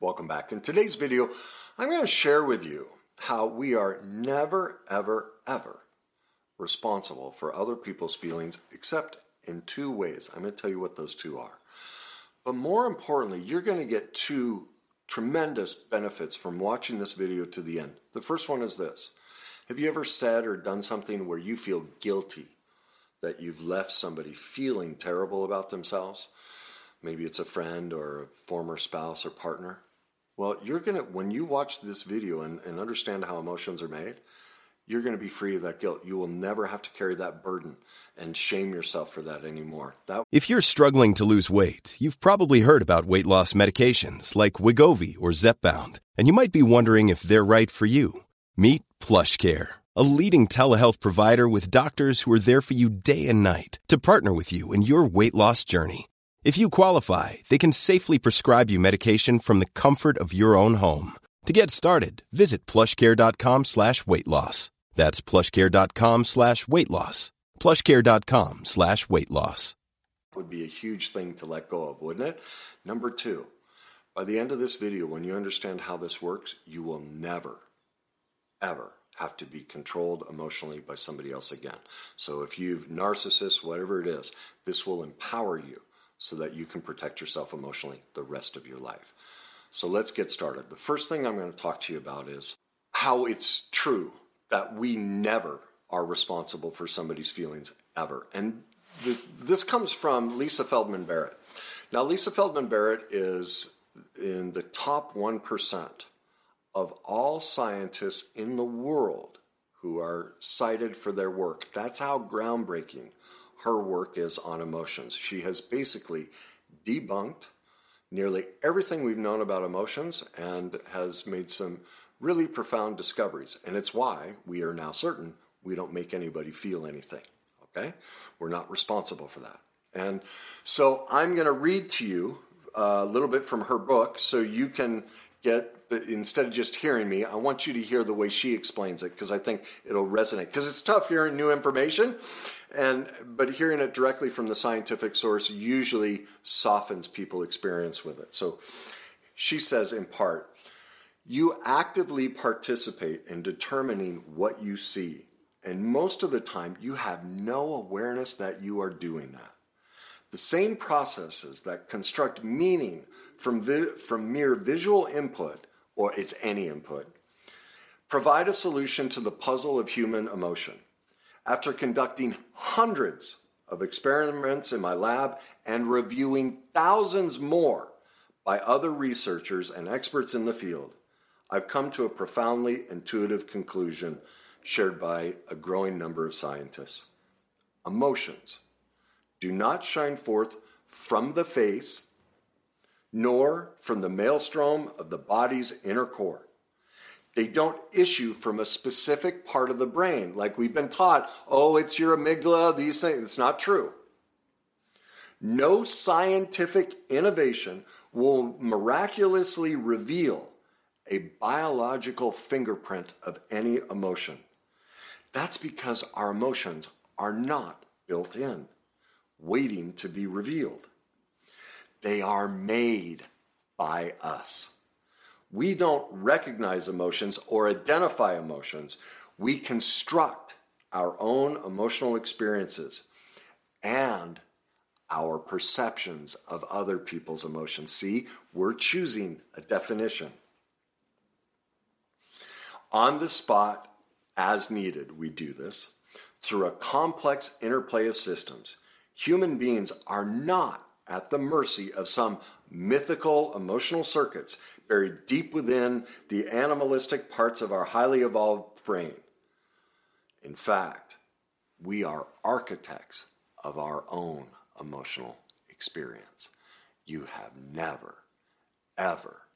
Welcome back. In today's video, I'm going to share with you how we are never, ever, ever responsible for other people's feelings except in two ways. I'm going to tell you what those two are. But more importantly, you're going to get two tremendous benefits from watching this video to the end. The first one is this Have you ever said or done something where you feel guilty that you've left somebody feeling terrible about themselves? Maybe it's a friend or a former spouse or partner. Well, you're going to, when you watch this video and, and understand how emotions are made, you're going to be free of that guilt. You will never have to carry that burden and shame yourself for that anymore. That If you're struggling to lose weight, you've probably heard about weight loss medications like Wegovy or Zepbound, and you might be wondering if they're right for you. Meet PlushCare, a leading telehealth provider with doctors who are there for you day and night to partner with you in your weight loss journey. If you qualify, they can safely prescribe you medication from the comfort of your own home. To get started, visit plushcare.com slash weight loss. That's plushcare.com slash weight loss. plushcare.com slash weight loss. would be a huge thing to let go of, wouldn't it? Number two, by the end of this video, when you understand how this works, you will never, ever have to be controlled emotionally by somebody else again. So if you've narcissist, whatever it is, this will empower you so that you can protect yourself emotionally the rest of your life. So let's get started. The first thing I'm going to talk to you about is how it's true that we never are responsible for somebody's feelings ever. And this, this comes from Lisa Feldman Barrett. Now, Lisa Feldman Barrett is in the top 1% of all scientists in the world who are cited for their work. That's how groundbreaking her work is on emotions. She has basically debunked nearly everything we've known about emotions and has made some really profound discoveries. And it's why we are now certain we don't make anybody feel anything. Okay? We're not responsible for that. And so I'm going to read to you uh, a little bit from her book so you can get instead of just hearing me, I want you to hear the way she explains it because I think it'll resonate. Because it's tough hearing new information, and but hearing it directly from the scientific source usually softens people's experience with it. So she says in part, you actively participate in determining what you see, and most of the time you have no awareness that you are doing that. The same processes that construct meaning from, vi- from mere visual input, or it's any input, provide a solution to the puzzle of human emotion. After conducting hundreds of experiments in my lab and reviewing thousands more by other researchers and experts in the field, I've come to a profoundly intuitive conclusion shared by a growing number of scientists. Emotions do not shine forth from the face, nor from the maelstrom of the body's inner core. They don't issue from a specific part of the brain, like we've been taught, oh, it's your amygdala, these things. It's not true. No scientific innovation will miraculously reveal a biological fingerprint of any emotion. That's because our emotions are not built in waiting to be revealed. They are made by us. We don't recognize emotions or identify emotions. We construct our own emotional experiences and our perceptions of other people's emotions. See, we're choosing a definition. On the spot, as needed, we do this through a complex interplay of systems human beings are not at the mercy of some mythical emotional circuits buried deep within the animalistic parts of our highly evolved brain. In fact, we are architects of our own emotional experience. You have never, ever